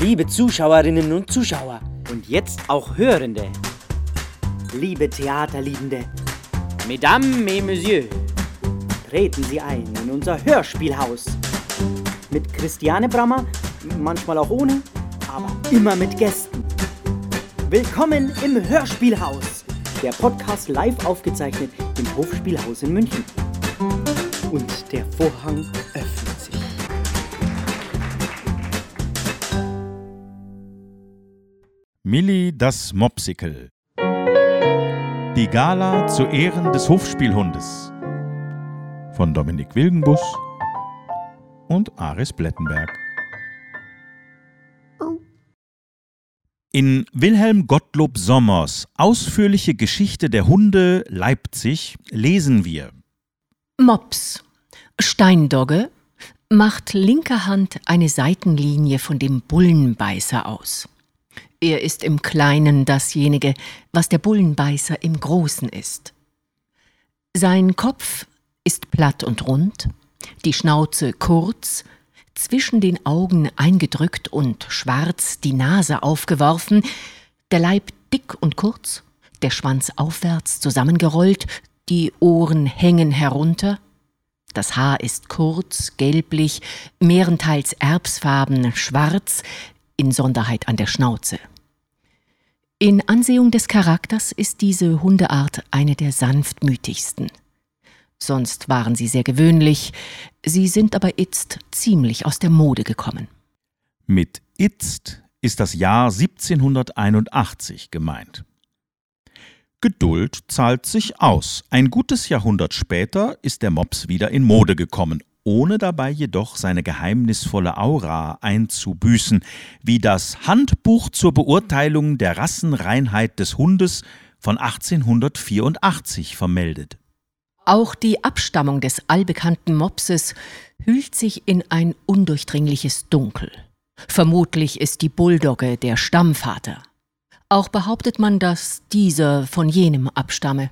Liebe Zuschauerinnen und Zuschauer. Und jetzt auch Hörende. Liebe Theaterliebende. Mesdames et Messieurs. Treten Sie ein in unser Hörspielhaus. Mit Christiane Brammer, manchmal auch ohne, aber immer mit Gästen. Willkommen im Hörspielhaus. Der Podcast live aufgezeichnet im Hofspielhaus in München. Und der Vorhang öffnet Milli das Mopsikel. Die Gala zu Ehren des Hofspielhundes. Von Dominik Wilgenbus und Aris Blettenberg. In Wilhelm Gottlob Sommers Ausführliche Geschichte der Hunde Leipzig lesen wir Mops, Steindogge, macht linker Hand eine Seitenlinie von dem Bullenbeißer aus. Er ist im Kleinen dasjenige, was der Bullenbeißer im Großen ist. Sein Kopf ist platt und rund, die Schnauze kurz, zwischen den Augen eingedrückt und schwarz die Nase aufgeworfen, der Leib dick und kurz, der Schwanz aufwärts zusammengerollt, die Ohren hängen herunter, das Haar ist kurz, gelblich, mehrenteils erbsfarben, schwarz, Insonderheit an der Schnauze. In Ansehung des Charakters ist diese Hundeart eine der sanftmütigsten. Sonst waren sie sehr gewöhnlich, sie sind aber itzt ziemlich aus der Mode gekommen. Mit itzt ist das Jahr 1781 gemeint. Geduld zahlt sich aus. Ein gutes Jahrhundert später ist der Mops wieder in Mode gekommen ohne dabei jedoch seine geheimnisvolle Aura einzubüßen, wie das Handbuch zur Beurteilung der Rassenreinheit des Hundes von 1884 vermeldet. Auch die Abstammung des allbekannten Mopses hüllt sich in ein undurchdringliches Dunkel. Vermutlich ist die Bulldogge der Stammvater. Auch behauptet man, dass dieser von jenem abstamme.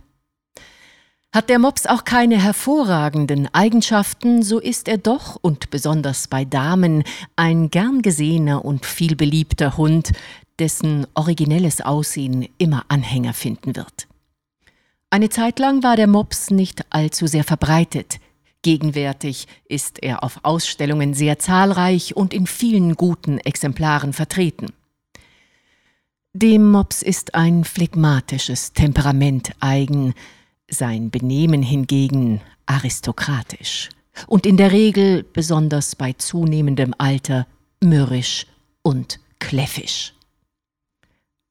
Hat der Mops auch keine hervorragenden Eigenschaften, so ist er doch, und besonders bei Damen, ein gern gesehener und viel beliebter Hund, dessen originelles Aussehen immer Anhänger finden wird. Eine Zeit lang war der Mops nicht allzu sehr verbreitet. Gegenwärtig ist er auf Ausstellungen sehr zahlreich und in vielen guten Exemplaren vertreten. Dem Mops ist ein phlegmatisches Temperament eigen, sein Benehmen hingegen aristokratisch und in der Regel, besonders bei zunehmendem Alter, mürrisch und kläffisch.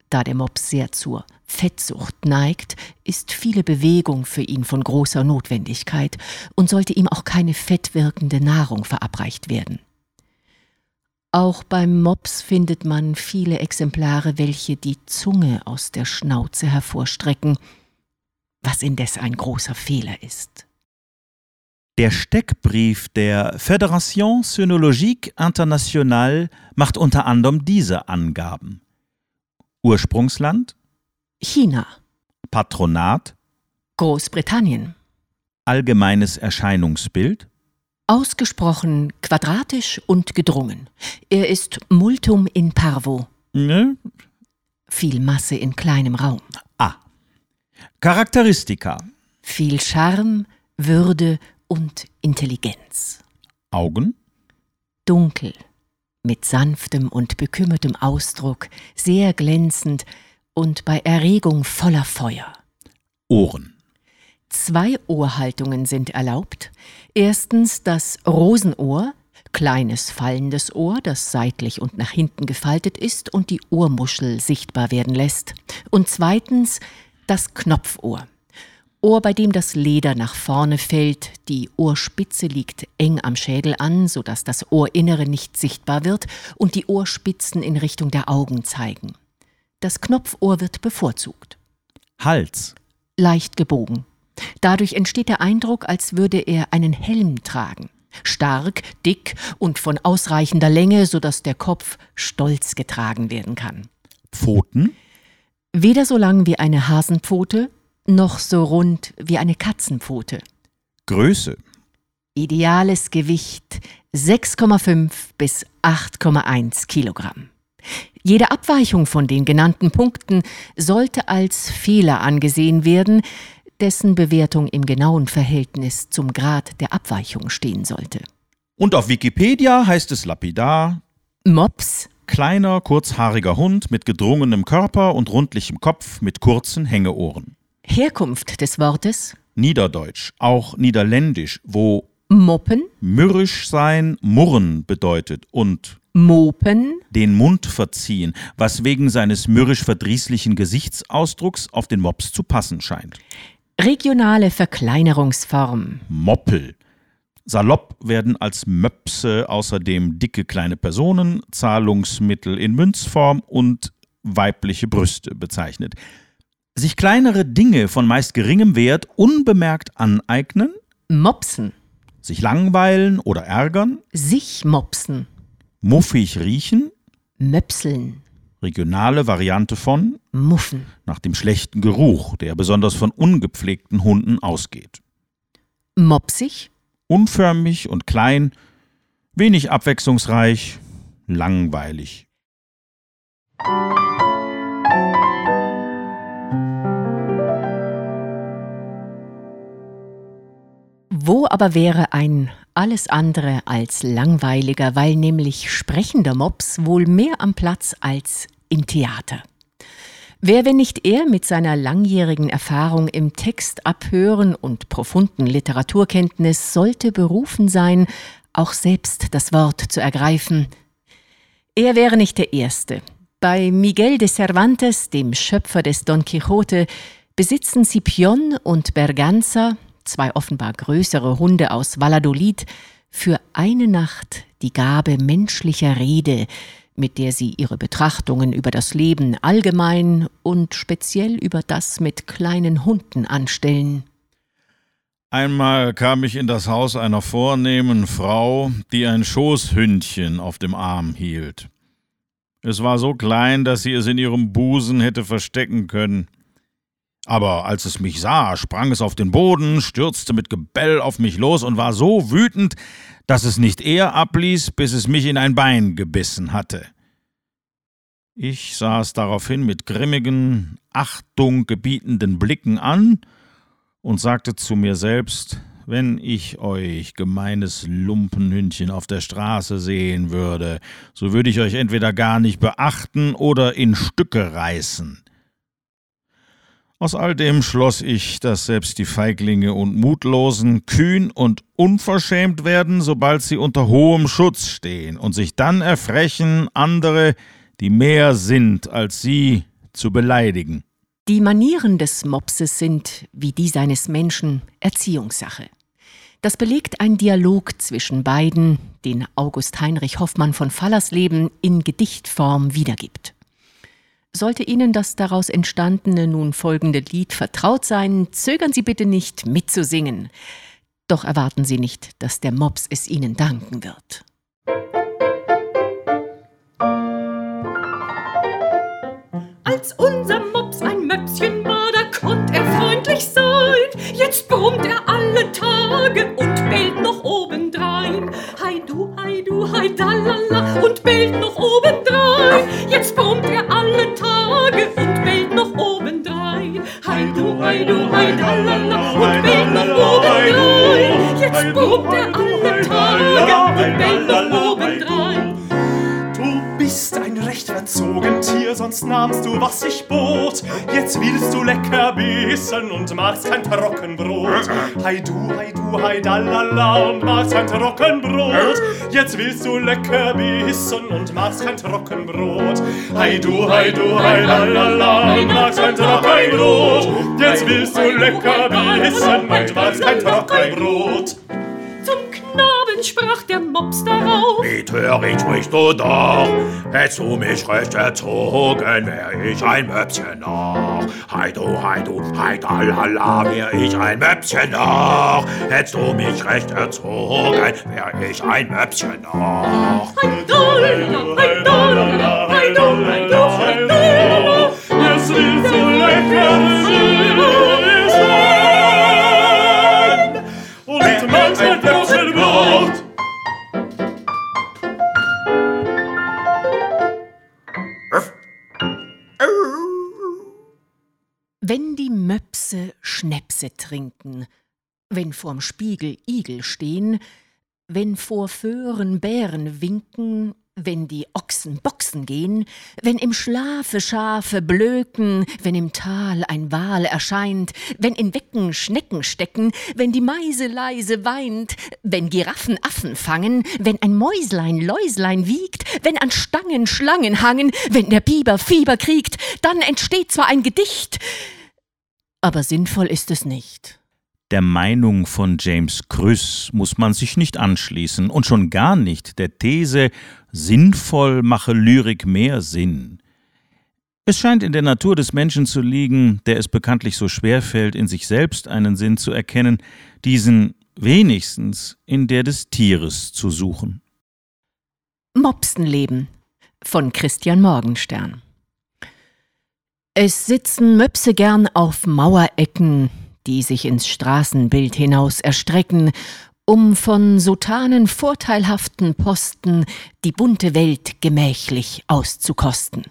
Da der Mops sehr zur Fettsucht neigt, ist viele Bewegung für ihn von großer Notwendigkeit und sollte ihm auch keine fettwirkende Nahrung verabreicht werden. Auch beim Mops findet man viele Exemplare, welche die Zunge aus der Schnauze hervorstrecken, was indes ein großer Fehler ist. Der Steckbrief der Fédération Cynologique Internationale macht unter anderem diese Angaben. Ursprungsland China. Patronat Großbritannien. Allgemeines Erscheinungsbild Ausgesprochen quadratisch und gedrungen. Er ist multum in parvo. ne? Viel Masse in kleinem Raum. Charakteristika Viel Charme, Würde und Intelligenz. Augen Dunkel, mit sanftem und bekümmertem Ausdruck, sehr glänzend und bei Erregung voller Feuer. Ohren Zwei Ohrhaltungen sind erlaubt. Erstens das Rosenohr, kleines fallendes Ohr, das seitlich und nach hinten gefaltet ist und die Ohrmuschel sichtbar werden lässt. Und zweitens das Knopfohr. Ohr, bei dem das Leder nach vorne fällt, die Ohrspitze liegt eng am Schädel an, sodass das Ohrinnere nicht sichtbar wird und die Ohrspitzen in Richtung der Augen zeigen. Das Knopfohr wird bevorzugt. Hals leicht gebogen. Dadurch entsteht der Eindruck, als würde er einen Helm tragen. Stark, dick und von ausreichender Länge, sodass der Kopf stolz getragen werden kann. Pfoten Weder so lang wie eine Hasenpfote, noch so rund wie eine Katzenpfote. Größe Ideales Gewicht 6,5 bis 8,1 Kilogramm. Jede Abweichung von den genannten Punkten sollte als Fehler angesehen werden, dessen Bewertung im genauen Verhältnis zum Grad der Abweichung stehen sollte. Und auf Wikipedia heißt es lapidar Mops, kleiner, kurzhaariger Hund mit gedrungenem Körper und rundlichem Kopf mit kurzen Hängeohren. Herkunft des Wortes Niederdeutsch, auch Niederländisch, wo Moppen, mürrisch sein Murren bedeutet und Mopen, den Mund verziehen, was wegen seines mürrisch-verdrießlichen Gesichtsausdrucks auf den Mops zu passen scheint. regionale Verkleinerungsform, Moppel. Salopp werden als Möpse außerdem dicke kleine Personen, Zahlungsmittel in Münzform und weibliche Brüste bezeichnet. Sich kleinere Dinge von meist geringem Wert unbemerkt aneignen, Mopsen, sich langweilen oder ärgern, sich mopsen, muffig riechen, Möpseln, regionale Variante von? Muffen, nach dem schlechten Geruch, der besonders von ungepflegten Hunden ausgeht. mopsig, Unförmig und klein, wenig abwechslungsreich, langweilig. Wo aber wäre ein alles andere als langweiliger, weil nämlich sprechender Mops wohl mehr am Platz als im Theater. Wer, wenn nicht er mit seiner langjährigen Erfahrung im Text abhören und profunden Literaturkenntnis, sollte berufen sein, auch selbst das Wort zu ergreifen. Er wäre nicht der Erste. Bei Miguel de Cervantes, dem Schöpfer des Don Quixote, besitzen Scipion und Berganza, zwei offenbar größere Hunde aus Valladolid, für eine Nacht die Gabe menschlicher Rede, mit der sie ihre Betrachtungen über das Leben allgemein und speziell über das mit kleinen Hunden anstellen. Einmal kam ich in das Haus einer vornehmen Frau, die ein Schoßhündchen auf dem Arm hielt. Es war so klein, dass sie es in ihrem Busen hätte verstecken können. Aber als es mich sah, sprang es auf den Boden, stürzte mit Gebell auf mich los und war so wütend, dass es nicht eher abließ, bis es mich in ein Bein gebissen hatte. Ich sah es daraufhin mit grimmigen, Achtung gebietenden Blicken an und sagte zu mir selbst, wenn ich euch, gemeines Lumpenhündchen, auf der Straße sehen würde, so würde ich euch entweder gar nicht beachten oder in Stücke reißen. Aus all dem schloss ich, dass selbst die Feiglinge und Mutlosen kühn und unverschämt werden, sobald sie unter hohem Schutz stehen und sich dann erfrechen, andere, die mehr sind als sie, zu beleidigen. Die Manieren des Mopses sind, wie die seines Menschen, Erziehungssache. Das belegt ein Dialog zwischen beiden, den August Heinrich Hoffmann von Fallersleben in Gedichtform wiedergibt. Sollte Ihnen das daraus entstandene nun folgende Lied vertraut sein, zögern Sie bitte nicht mitzusingen. Doch erwarten Sie nicht, dass der Mops es Ihnen danken wird. Als unser Mops ein Möpschen war, da konnt er freundlich sein. Jetzt brummt er alle Tage und bellt dalala und bellt noch obendrein. Jetzt brummt er alle Tage und bellt noch obendrein. Hei du, hei du, hei dalala und bellt noch obendrein. Jetzt brummt er alle Tage und bellt noch obendrein. Verzogen Tier, sonst nahmst du, was sich bot. Jetzt willst du lecker bissen und magst kein Trockenbrot. Hei du, hei du, hei dalala und magst kein Trockenbrot. Jetzt willst du lecker bissen und magst kein Trockenbrot. Hei du, hei du, hei dalala und magst kein Trockenbrot. Jetzt willst du lecker bissen und magst kein Trockenbrot. Knaben sprach der Mops darauf. Wie töricht sprichst du doch? Hättest du mich recht erzogen, wär ich ein Möpschen noch. Hei du, hei du, hei dalala, wär ich ein Möpschen noch. Hättest du mich recht erzogen, wär ich ein Möpschen noch. Ein Dollar, ein Dollar, ein Dollar, ein Dollar, ein Dollar. Jetzt willst du lecker süßen Wenn die Möpse Schnäpse trinken, wenn vorm Spiegel Igel stehen, wenn vor Föhren Bären winken, wenn die Ochsen boxen gehen, wenn im Schlafe Schafe blöken, wenn im Tal ein Wal erscheint, wenn in Wecken Schnecken stecken, wenn die Meise leise weint, wenn Giraffen Affen fangen, wenn ein Mäuslein Läuslein wiegt, wenn an Stangen Schlangen hangen, wenn der Biber Fieber kriegt, dann entsteht zwar ein Gedicht, aber sinnvoll ist es nicht. Der Meinung von James Krüss muss man sich nicht anschließen und schon gar nicht der These, sinnvoll mache Lyrik mehr Sinn. Es scheint in der Natur des Menschen zu liegen, der es bekanntlich so schwer fällt, in sich selbst einen Sinn zu erkennen, diesen wenigstens in der des Tieres zu suchen. Mopsenleben von Christian Morgenstern Es sitzen Möpse gern auf Mauerecken, die sich ins Straßenbild hinaus erstrecken, um von sotanen vorteilhaften Posten die bunte Welt gemächlich auszukosten.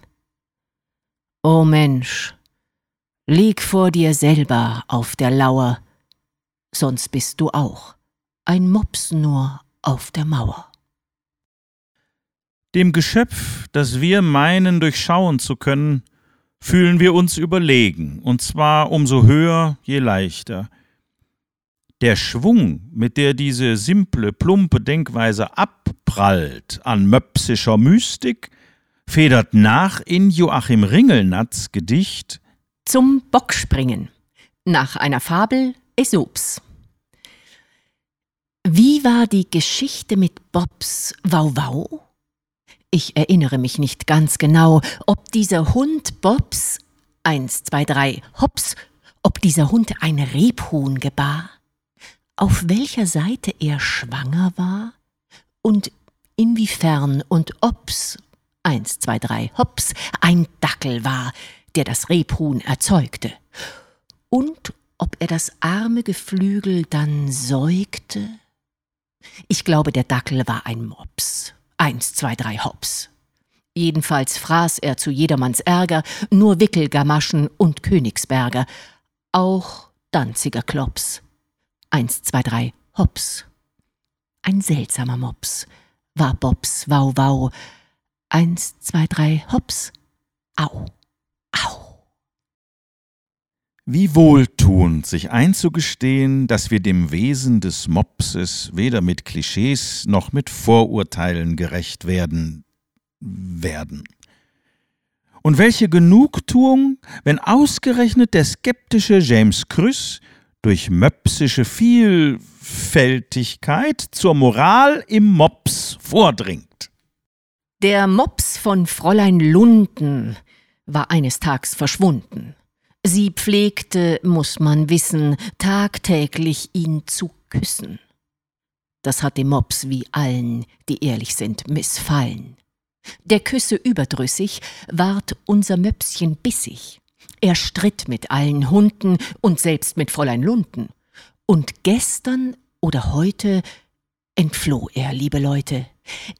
O Mensch, lieg vor dir selber auf der Lauer, sonst bist du auch ein Mops nur auf der Mauer. Dem Geschöpf, das wir meinen durchschauen zu können, fühlen wir uns überlegen, und zwar umso höher, je leichter. Der Schwung, mit der diese simple, plumpe Denkweise abprallt an möpsischer Mystik, federt nach in Joachim Ringelnatz Gedicht Zum Bockspringen nach einer Fabel Aesops. Wie war die Geschichte mit Bobs Wauwau? Ich erinnere mich nicht ganz genau, ob dieser Hund Bobs, eins, zwei, drei, hops, ob dieser Hund ein Rebhuhn gebar, auf welcher Seite er schwanger war und inwiefern und ob's, eins, zwei, drei, hops, ein Dackel war, der das Rebhuhn erzeugte, und ob er das arme Geflügel dann säugte. Ich glaube, der Dackel war ein Mops. Eins, zwei, drei Hops. Jedenfalls fraß er zu jedermanns Ärger nur Wickelgamaschen und Königsberger, auch Danziger Klops. Eins, zwei, drei, Hops. Ein seltsamer Mops war Bobs Wau Wau. Eins, zwei, drei, Hops. Au, au. Wie wohltuend, sich einzugestehen, dass wir dem Wesen des Mopses weder mit Klischees noch mit Vorurteilen gerecht werden werden. Und welche Genugtuung, wenn ausgerechnet der skeptische James Krüss durch möpsische Vielfältigkeit zur Moral im Mops vordringt. Der Mops von Fräulein Lunden war eines Tags verschwunden. Sie pflegte, muss man wissen, tagtäglich ihn zu küssen. Das hat dem Mops wie allen, die ehrlich sind, missfallen. Der Küsse überdrüssig ward unser Möpschen bissig. Er stritt mit allen Hunden und selbst mit Fräulein Lunden. Und gestern oder heute entfloh er, liebe Leute.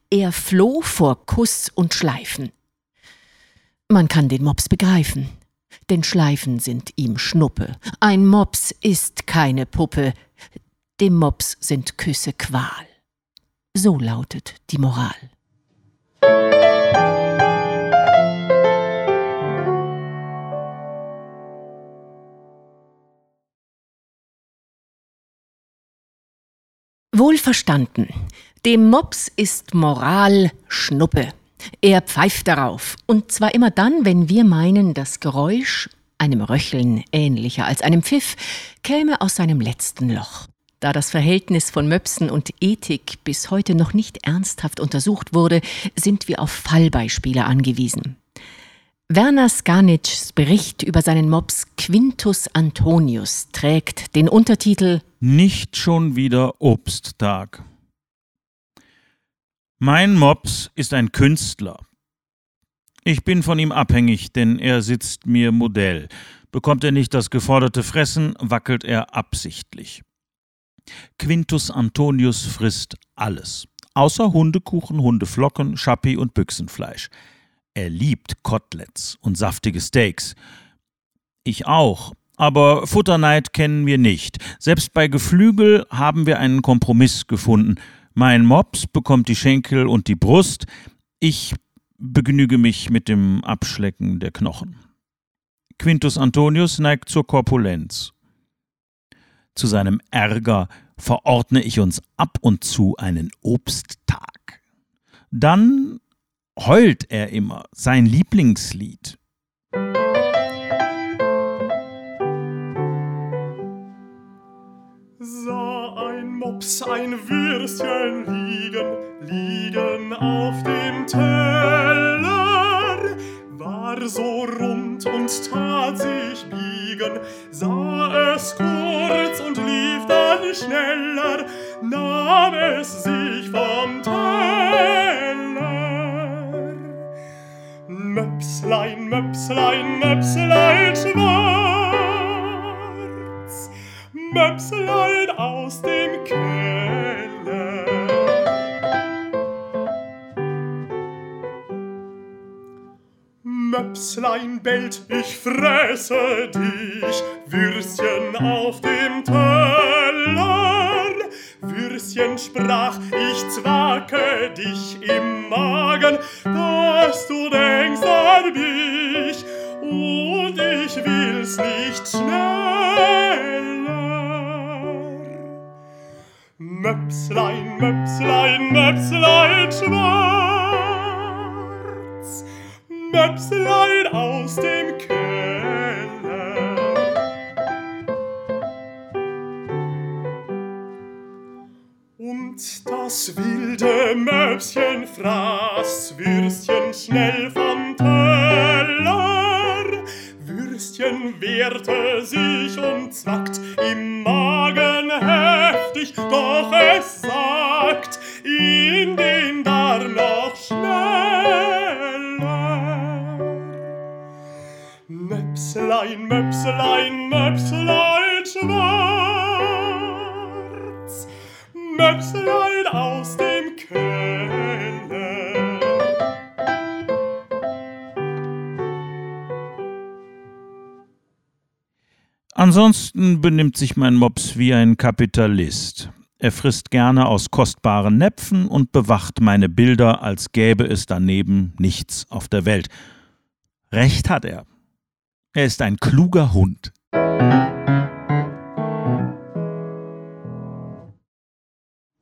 Er floh vor Kuss und Schleifen. Man kann den Mops begreifen denn Schleifen sind ihm Schnuppe. Ein Mops ist keine Puppe, dem Mops sind Küsse Qual. So lautet die Moral. Wohlverstanden. Dem Mops ist Moral Schnuppe. Er pfeift darauf, und zwar immer dann, wenn wir meinen, das Geräusch, einem Röcheln ähnlicher als einem Pfiff, käme aus seinem letzten Loch. Da das Verhältnis von Möpsen und Ethik bis heute noch nicht ernsthaft untersucht wurde, sind wir auf Fallbeispiele angewiesen. Werner Skarnitschs Bericht über seinen Mops Quintus Antonius trägt den Untertitel Nicht schon wieder Obsttag. Mein Mops ist ein Künstler. Ich bin von ihm abhängig, denn er sitzt mir Modell. Bekommt er nicht das geforderte Fressen, wackelt er absichtlich. Quintus Antonius frisst alles, außer Hundekuchen, Hundeflocken, Schappi und Büchsenfleisch. Er liebt Koteletts und saftige Steaks. Ich auch. Aber Futterneid kennen wir nicht. Selbst bei Geflügel haben wir einen Kompromiss gefunden. Mein Mops bekommt die Schenkel und die Brust. Ich begnüge mich mit dem Abschlecken der Knochen. Quintus Antonius neigt zur Korpulenz. Zu seinem Ärger verordne ich uns ab und zu einen Obsttag. Dann heult er immer sein Lieblingslied. Mops ein Würstchen liegen, liegen auf dem Teller, war so rund und tat sich biegen, sah es kurz und lief dann schneller, nahm es sich vom Teller. Möpslein, Möpslein, Möpslein schwarz, Möpslein aus dem Keller. Möpslein bellt, ich fresse dich, Würstchen auf dem Teller. Würstchen sprach, ich zwacke dich im Magen, dass du denkst an mich, und ich will's nicht schneller. Möpslein, Möpslein, Möpslein schwarz, Möpslein aus dem Keller. Und das wilde Möpschen fraß Würstchen schnell vom Teller. Würstchen wehrte sich und zwackt im Magen heftig, doch es sagt in den Darm noch schneller. Möpslein, Möpslein, Möpslein schwarz, Möpslein aus dem Keller. Ansonsten benimmt sich mein Mops wie ein Kapitalist. Er frisst gerne aus kostbaren Näpfen und bewacht meine Bilder, als gäbe es daneben nichts auf der Welt. Recht hat er. Er ist ein kluger Hund.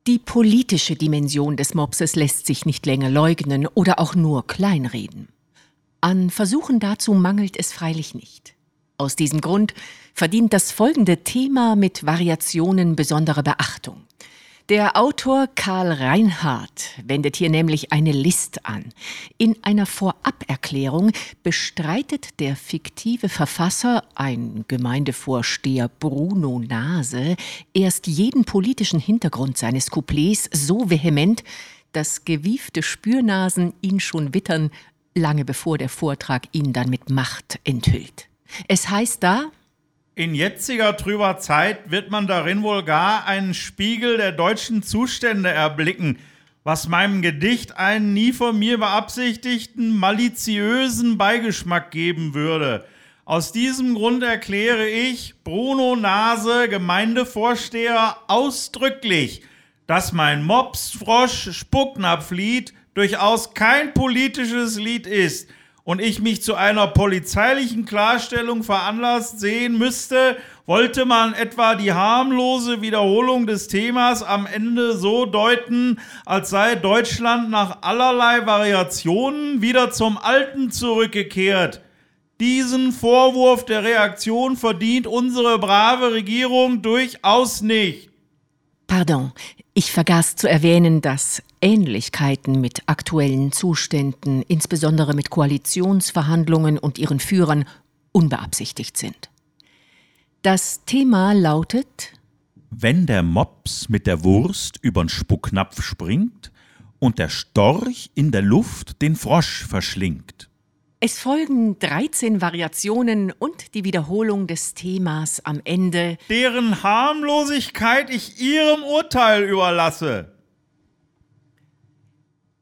Die politische Dimension des Mopses lässt sich nicht länger leugnen oder auch nur kleinreden. An Versuchen dazu mangelt es freilich nicht. Aus diesem Grund verdient das folgende Thema mit Variationen besondere Beachtung. Der Autor Karl Reinhardt wendet hier nämlich eine List an. In einer Voraberklärung bestreitet der fiktive Verfasser, ein Gemeindevorsteher Bruno Nase, erst jeden politischen Hintergrund seines Couplets so vehement, dass gewiefte Spürnasen ihn schon wittern, lange bevor der Vortrag ihn dann mit Macht enthüllt. Es heißt da, In jetziger trüber Zeit wird man darin wohl gar einen Spiegel der deutschen Zustände erblicken, was meinem Gedicht einen nie von mir beabsichtigten maliziösen Beigeschmack geben würde. Aus diesem Grund erkläre ich, Bruno Nase, Gemeindevorsteher, ausdrücklich, dass mein Mopsfrosch Spucknapflied durchaus kein politisches Lied ist und ich mich zu einer polizeilichen Klarstellung veranlasst sehen müsste, wollte man etwa die harmlose Wiederholung des Themas am Ende so deuten, als sei Deutschland nach allerlei Variationen wieder zum Alten zurückgekehrt. Diesen Vorwurf der Reaktion verdient unsere brave Regierung durchaus nicht. Pardon, ich vergaß zu erwähnen, dass Ähnlichkeiten mit aktuellen Zuständen, insbesondere mit Koalitionsverhandlungen und ihren Führern, unbeabsichtigt sind. Das Thema lautet Wenn der Mops mit der Wurst übern Spucknapf springt und der Storch in der Luft den Frosch verschlingt. Es folgen 13 Variationen und die Wiederholung des Themas am Ende. Deren Harmlosigkeit ich ihrem Urteil überlasse.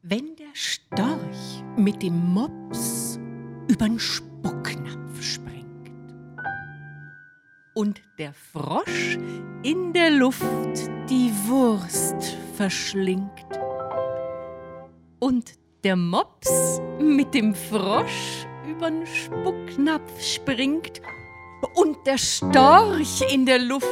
Wenn der Storch mit dem Mops übern Spucknapf springt und der Frosch in der Luft die Wurst verschlingt. Und der Mops mit dem Frosch übern Spucknapf springt und der Storch in der Luft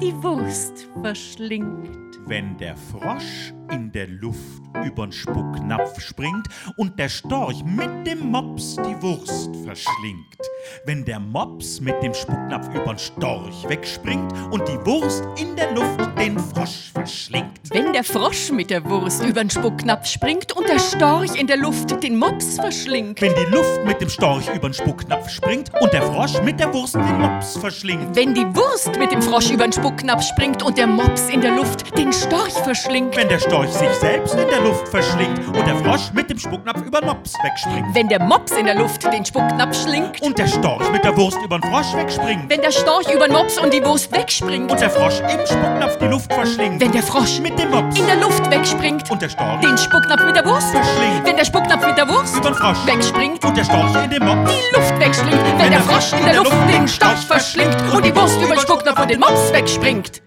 die Wurst verschlingt. Wenn der Frosch in der Luft übern Spucknapf springt und der Storch mit dem Mops die Wurst verschlingt. Wenn der Mops mit dem Spucknapf übern Storch wegspringt und die Wurst in der Luft den Frosch verschlingt. Wenn der Frosch mit der Wurst übern Spucknapf springt und der Storch in der Luft den Mops verschlingt. Wenn die Luft mit dem Storch übern Spucknapf springt und der Frosch mit der Wurst den Mops verschlingt. Wenn die Wurst mit dem Frosch übern Spucknapf springt und der Mops in der Luft den Storch verschlingt. Wenn der Storch sich selbst in der Luft verschlingt und der Frosch mit dem Spucknapf über den Mops wegspringt. Wenn der Mops in der Luft den Spucknapf schlingt. Und der Storch mit der Wurst über den Frosch wegspringt. Wenn der Storch über den Mops und die Wurst wegspringt. Und der Frosch im Spucknapf die Luft verschlingt. Wenn der Frosch mit dem Mops in der Luft wegspringt. Und der Storch den Spucknapf mit der Wurst verschlingt. Wenn der Spucknapf mit der Wurst über den Frosch wegspringt. Und der Storch in dem Mops die Luft wegschlingt. Wenn, Wenn der Frosch in der Luft den Storch verschlingt und die Wurst über den Spucknapf und den Mops wegspringt.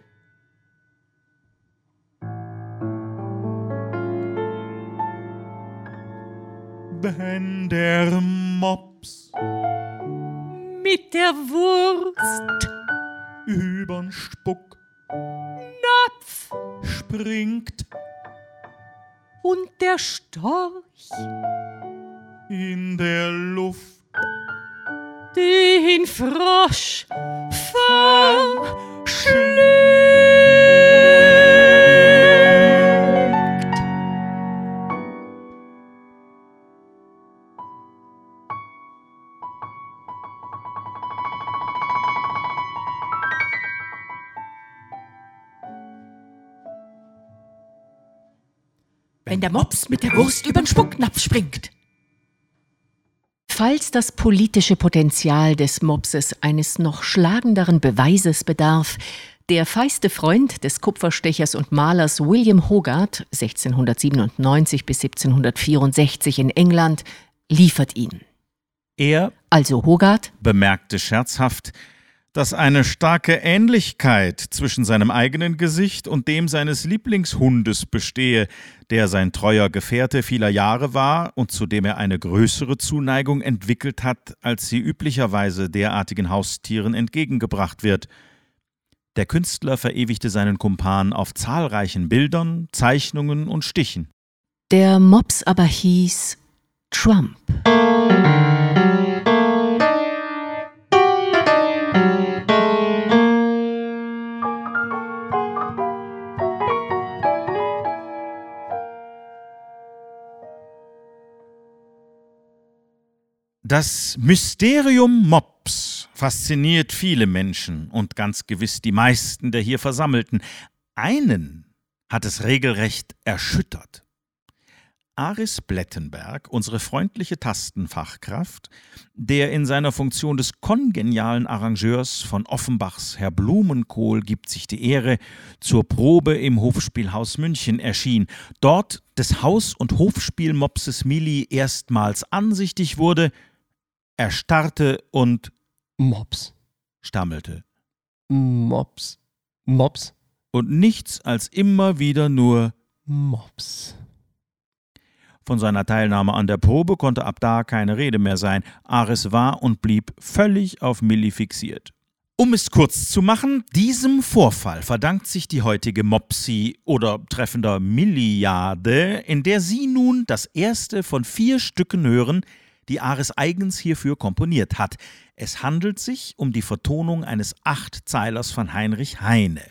Wenn der Mops. Mit der Wurst. Übern Spuck. Napf. Springt. Und der Storch. In der Luft. Den Frosch. Verschlingt. Wenn der Mops mit der Wurst übern Spucknapf springt. Falls das politische Potenzial des Mopses eines noch schlagenderen Beweises bedarf, der feiste Freund des Kupferstechers und Malers William Hogarth, 1697 bis 1764 in England, liefert ihn. Er, also Hogarth, bemerkte scherzhaft, dass eine starke Ähnlichkeit zwischen seinem eigenen Gesicht und dem seines Lieblingshundes bestehe, der sein treuer Gefährte vieler Jahre war und zu dem er eine größere Zuneigung entwickelt hat, als sie üblicherweise derartigen Haustieren entgegengebracht wird. Der Künstler verewigte seinen Kumpan auf zahlreichen Bildern, Zeichnungen und Stichen. Der Mops aber hieß Trump. Das Mysterium Mops fasziniert viele Menschen und ganz gewiss die meisten der hier Versammelten. Einen hat es regelrecht erschüttert. Aris Blettenberg, unsere freundliche Tastenfachkraft, der in seiner Funktion des kongenialen Arrangeurs von Offenbachs Herr Blumenkohl gibt sich die Ehre, zur Probe im Hofspielhaus München erschien, dort des Haus- und Hofspielmopses Milli erstmals ansichtig wurde, erstarrte und Mops stammelte. Mops. Mops. Und nichts als immer wieder nur Mops. Von seiner Teilnahme an der Probe konnte ab da keine Rede mehr sein. Aris war und blieb völlig auf Millie fixiert. Um es kurz zu machen, diesem Vorfall verdankt sich die heutige Mopsi oder treffender Milliarde, in der Sie nun das erste von vier Stücken hören, die Ares eigens hierfür komponiert hat. Es handelt sich um die Vertonung eines Achtzeilers von Heinrich Heine.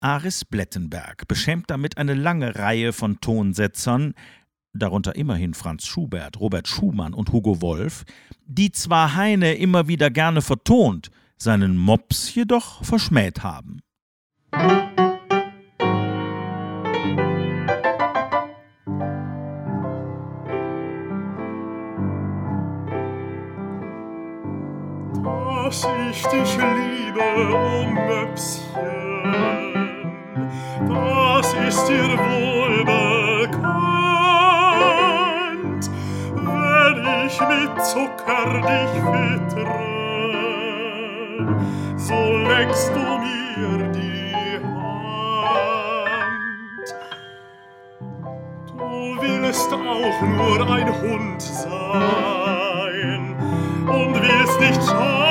Aris Blettenberg beschämt damit eine lange Reihe von Tonsetzern, darunter immerhin Franz Schubert, Robert Schumann und Hugo Wolf, die zwar Heine immer wieder gerne vertont, seinen Mops jedoch verschmäht haben. Dass ich dich liebe, oh Möpschen, das ist dir wohl bekannt, wenn ich mit Zucker dich füttere, so leckst du mir die Hand. Du willst auch nur ein Hund sein und willst nicht scheinen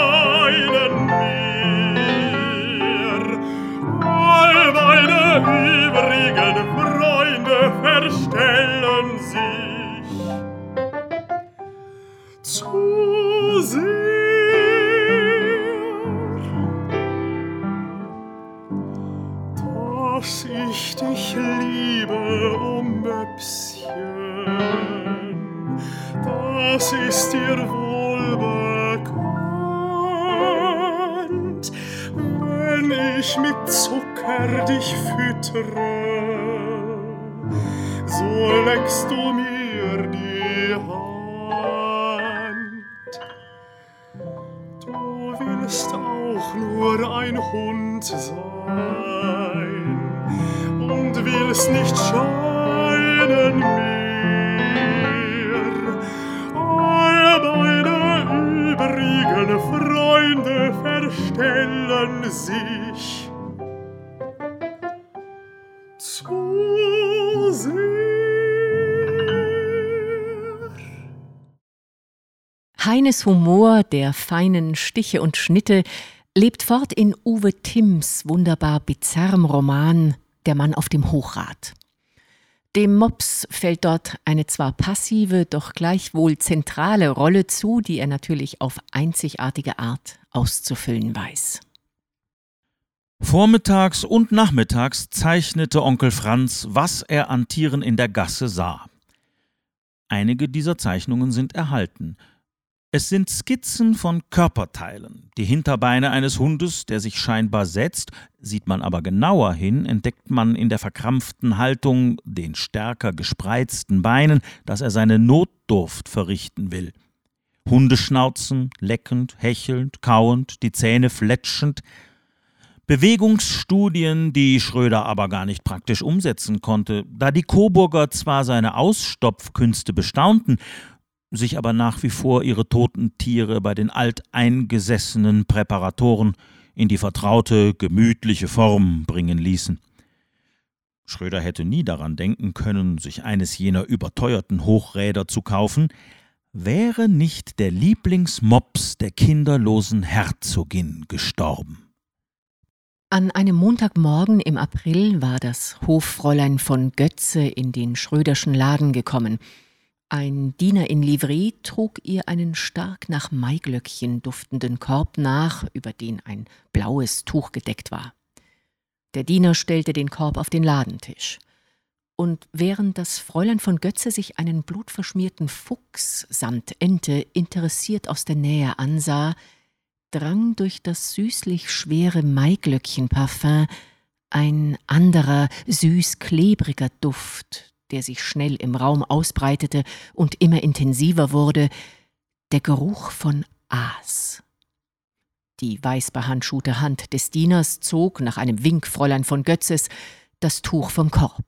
Heines Humor der feinen Stiche und Schnitte lebt fort in Uwe Timms wunderbar bizarrem Roman Der Mann auf dem Hochrad. Dem Mops fällt dort eine zwar passive, doch gleichwohl zentrale Rolle zu, die er natürlich auf einzigartige Art auszufüllen weiß. Vormittags und nachmittags zeichnete Onkel Franz, was er an Tieren in der Gasse sah. Einige dieser Zeichnungen sind erhalten. Es sind Skizzen von Körperteilen. Die Hinterbeine eines Hundes, der sich scheinbar setzt, sieht man aber genauer hin, entdeckt man in der verkrampften Haltung, den stärker gespreizten Beinen, dass er seine Notdurft verrichten will. Hundeschnauzen, leckend, hechelnd, kauend, die Zähne fletschend, Bewegungsstudien, die Schröder aber gar nicht praktisch umsetzen konnte, da die Coburger zwar seine Ausstopfkünste bestaunten, sich aber nach wie vor ihre toten Tiere bei den alteingesessenen Präparatoren in die vertraute, gemütliche Form bringen ließen. Schröder hätte nie daran denken können, sich eines jener überteuerten Hochräder zu kaufen, wäre nicht der Lieblingsmops der kinderlosen Herzogin gestorben. An einem Montagmorgen im April war das Hoffräulein von Götze in den Schröderschen Laden gekommen. Ein Diener in Livree trug ihr einen stark nach Maiglöckchen duftenden Korb nach, über den ein blaues Tuch gedeckt war. Der Diener stellte den Korb auf den Ladentisch. Und während das Fräulein von Götze sich einen blutverschmierten Fuchs samt Ente interessiert aus der Nähe ansah, drang durch das süßlich schwere Maiglöckchenparfum ein anderer, süß-klebriger Duft, der sich schnell im Raum ausbreitete und immer intensiver wurde, der Geruch von Aas. Die weißbehandschuhte Hand des Dieners zog, nach einem Wink Fräulein von Götzes, das Tuch vom Korb.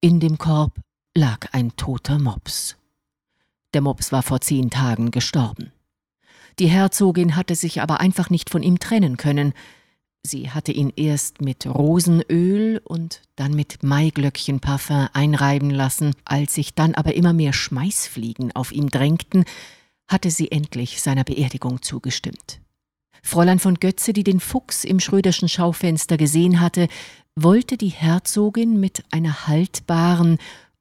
In dem Korb lag ein toter Mops. Der Mops war vor zehn Tagen gestorben. Die Herzogin hatte sich aber einfach nicht von ihm trennen können. Sie hatte ihn erst mit Rosenöl und dann mit Maiglöckchenparfum einreiben lassen. Als sich dann aber immer mehr Schmeißfliegen auf ihm drängten, hatte sie endlich seiner Beerdigung zugestimmt. Fräulein von Götze, die den Fuchs im Schröderschen Schaufenster gesehen hatte, wollte die Herzogin mit einer haltbaren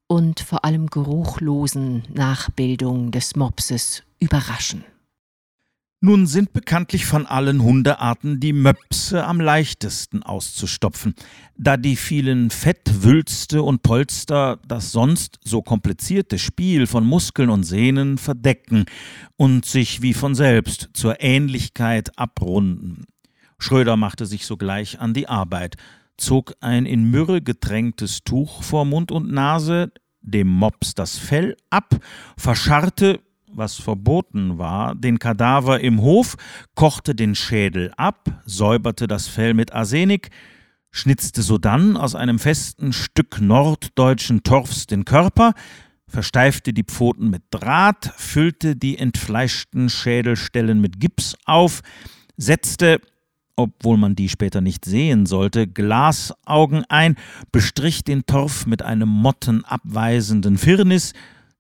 und vor allem geruchlosen Nachbildung des Mopses überraschen. Nun sind bekanntlich von allen Hundearten die Möpse am leichtesten auszustopfen, da die vielen Fettwülste und Polster das sonst so komplizierte Spiel von Muskeln und Sehnen verdecken und sich wie von selbst zur Ähnlichkeit abrunden. Schröder machte sich sogleich an die Arbeit, zog ein in Myrrhe getränktes Tuch vor Mund und Nase, dem Mops das Fell ab, verscharrte was verboten war, den Kadaver im Hof, kochte den Schädel ab, säuberte das Fell mit Arsenik, schnitzte sodann aus einem festen Stück norddeutschen Torfs den Körper, versteifte die Pfoten mit Draht, füllte die entfleischten Schädelstellen mit Gips auf, setzte, obwohl man die später nicht sehen sollte, Glasaugen ein, bestrich den Torf mit einem mottenabweisenden Firnis,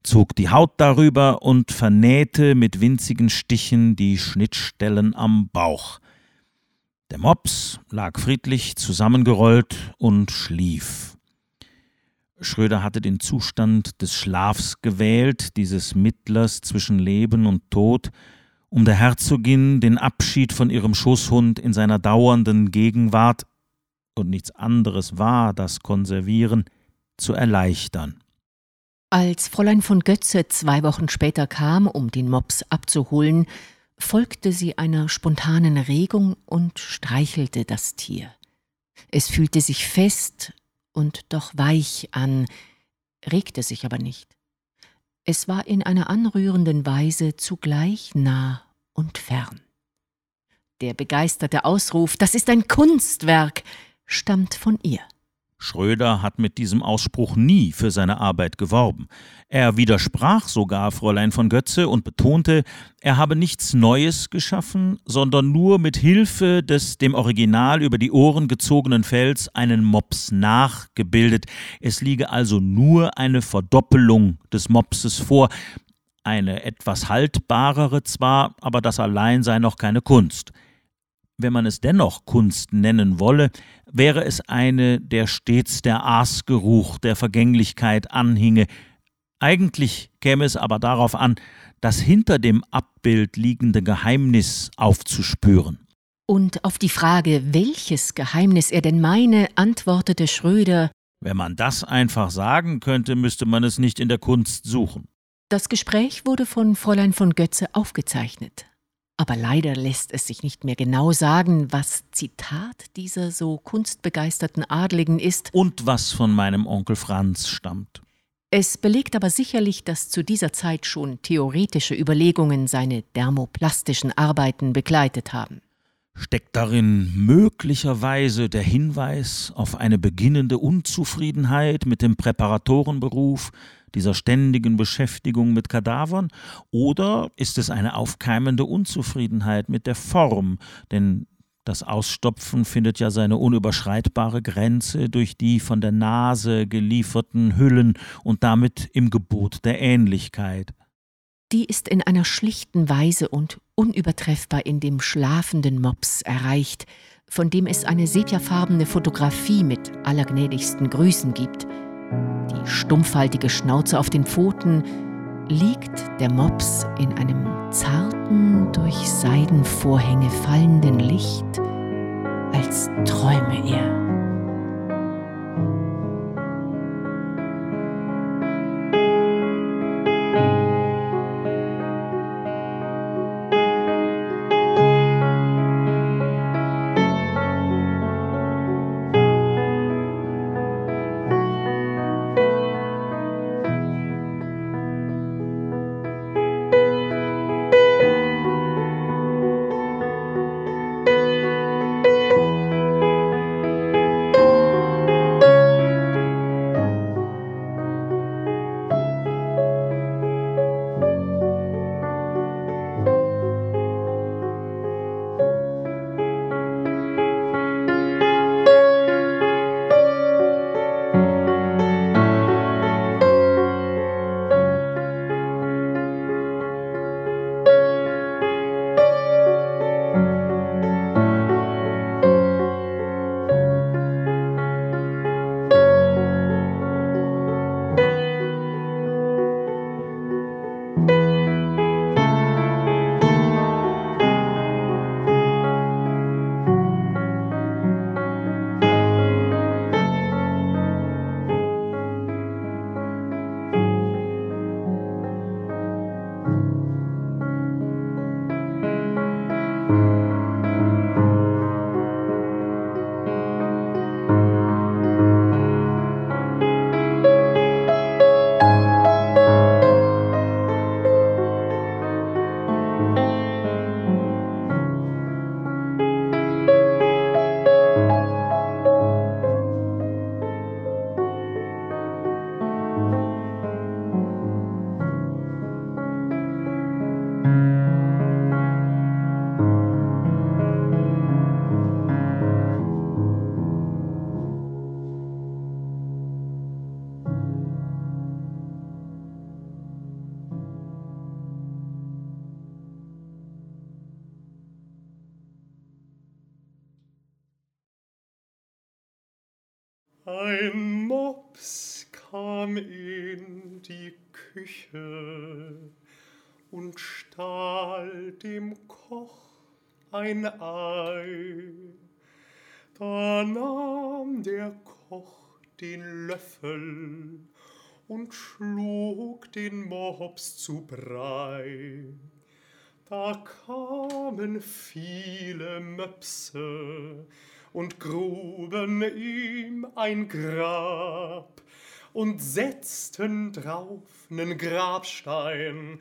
zog die Haut darüber und vernähte mit winzigen Stichen die Schnittstellen am Bauch. Der Mops lag friedlich zusammengerollt und schlief. Schröder hatte den Zustand des Schlafs gewählt, dieses Mittlers zwischen Leben und Tod, um der Herzogin den Abschied von ihrem Schoßhund in seiner dauernden Gegenwart und nichts anderes war das Konservieren zu erleichtern. Als Fräulein von Götze zwei Wochen später kam, um den Mops abzuholen, folgte sie einer spontanen Regung und streichelte das Tier. Es fühlte sich fest und doch weich an, regte sich aber nicht. Es war in einer anrührenden Weise zugleich nah und fern. Der begeisterte Ausruf Das ist ein Kunstwerk stammt von ihr. Schröder hat mit diesem Ausspruch nie für seine Arbeit geworben. Er widersprach sogar Fräulein von Götze und betonte, er habe nichts Neues geschaffen, sondern nur mit Hilfe des dem Original über die Ohren gezogenen Fells einen Mops nachgebildet. Es liege also nur eine Verdoppelung des Mopses vor, eine etwas haltbarere zwar, aber das allein sei noch keine Kunst wenn man es dennoch Kunst nennen wolle, wäre es eine, der stets der Aasgeruch der Vergänglichkeit anhinge. Eigentlich käme es aber darauf an, das hinter dem Abbild liegende Geheimnis aufzuspüren. Und auf die Frage, welches Geheimnis er denn meine, antwortete Schröder Wenn man das einfach sagen könnte, müsste man es nicht in der Kunst suchen. Das Gespräch wurde von Fräulein von Götze aufgezeichnet. Aber leider lässt es sich nicht mehr genau sagen, was Zitat dieser so kunstbegeisterten Adligen ist und was von meinem Onkel Franz stammt. Es belegt aber sicherlich, dass zu dieser Zeit schon theoretische Überlegungen seine dermoplastischen Arbeiten begleitet haben. Steckt darin möglicherweise der Hinweis auf eine beginnende Unzufriedenheit mit dem Präparatorenberuf, dieser ständigen Beschäftigung mit Kadavern, oder ist es eine aufkeimende Unzufriedenheit mit der Form, denn das Ausstopfen findet ja seine unüberschreitbare Grenze durch die von der Nase gelieferten Hüllen und damit im Gebot der Ähnlichkeit. Die ist in einer schlichten Weise und unübertreffbar in dem schlafenden Mops erreicht, von dem es eine sepiafarbene Fotografie mit allergnädigsten Grüßen gibt – die stumpfhaltige Schnauze auf den Pfoten, liegt der Mops in einem zarten, durch Seidenvorhänge fallenden Licht, als träume er. Ein Ei. Da nahm der Koch den Löffel und schlug den Mops zu Brei. Da kamen viele Möpse und gruben ihm ein Grab und setzten drauf nen Grabstein,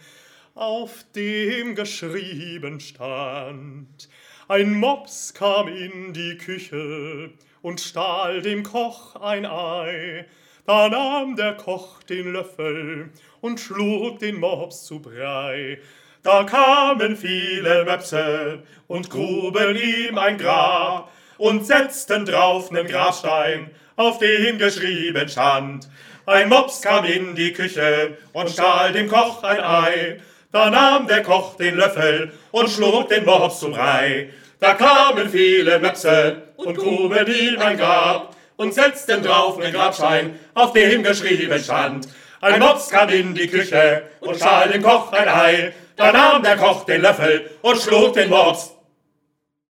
auf dem geschrieben stand. Ein Mops kam in die Küche und stahl dem Koch ein Ei. Da nahm der Koch den Löffel und schlug den Mops zu Brei. Da kamen viele Möpse und gruben ihm ein Grab und setzten drauf nen Grabstein, auf dem geschrieben stand. Ein Mops kam in die Küche und stahl dem Koch ein Ei. Da nahm der Koch den Löffel und schlug den Mops zu Brei. Da kamen viele Möpse und gruben ihm ein Grab und setzten drauf nen Grabstein, auf dem geschrieben stand. Ein Mops kam in die Küche und stahl dem Koch ein Ei. Da nahm der Koch den Löffel und schlug den Mops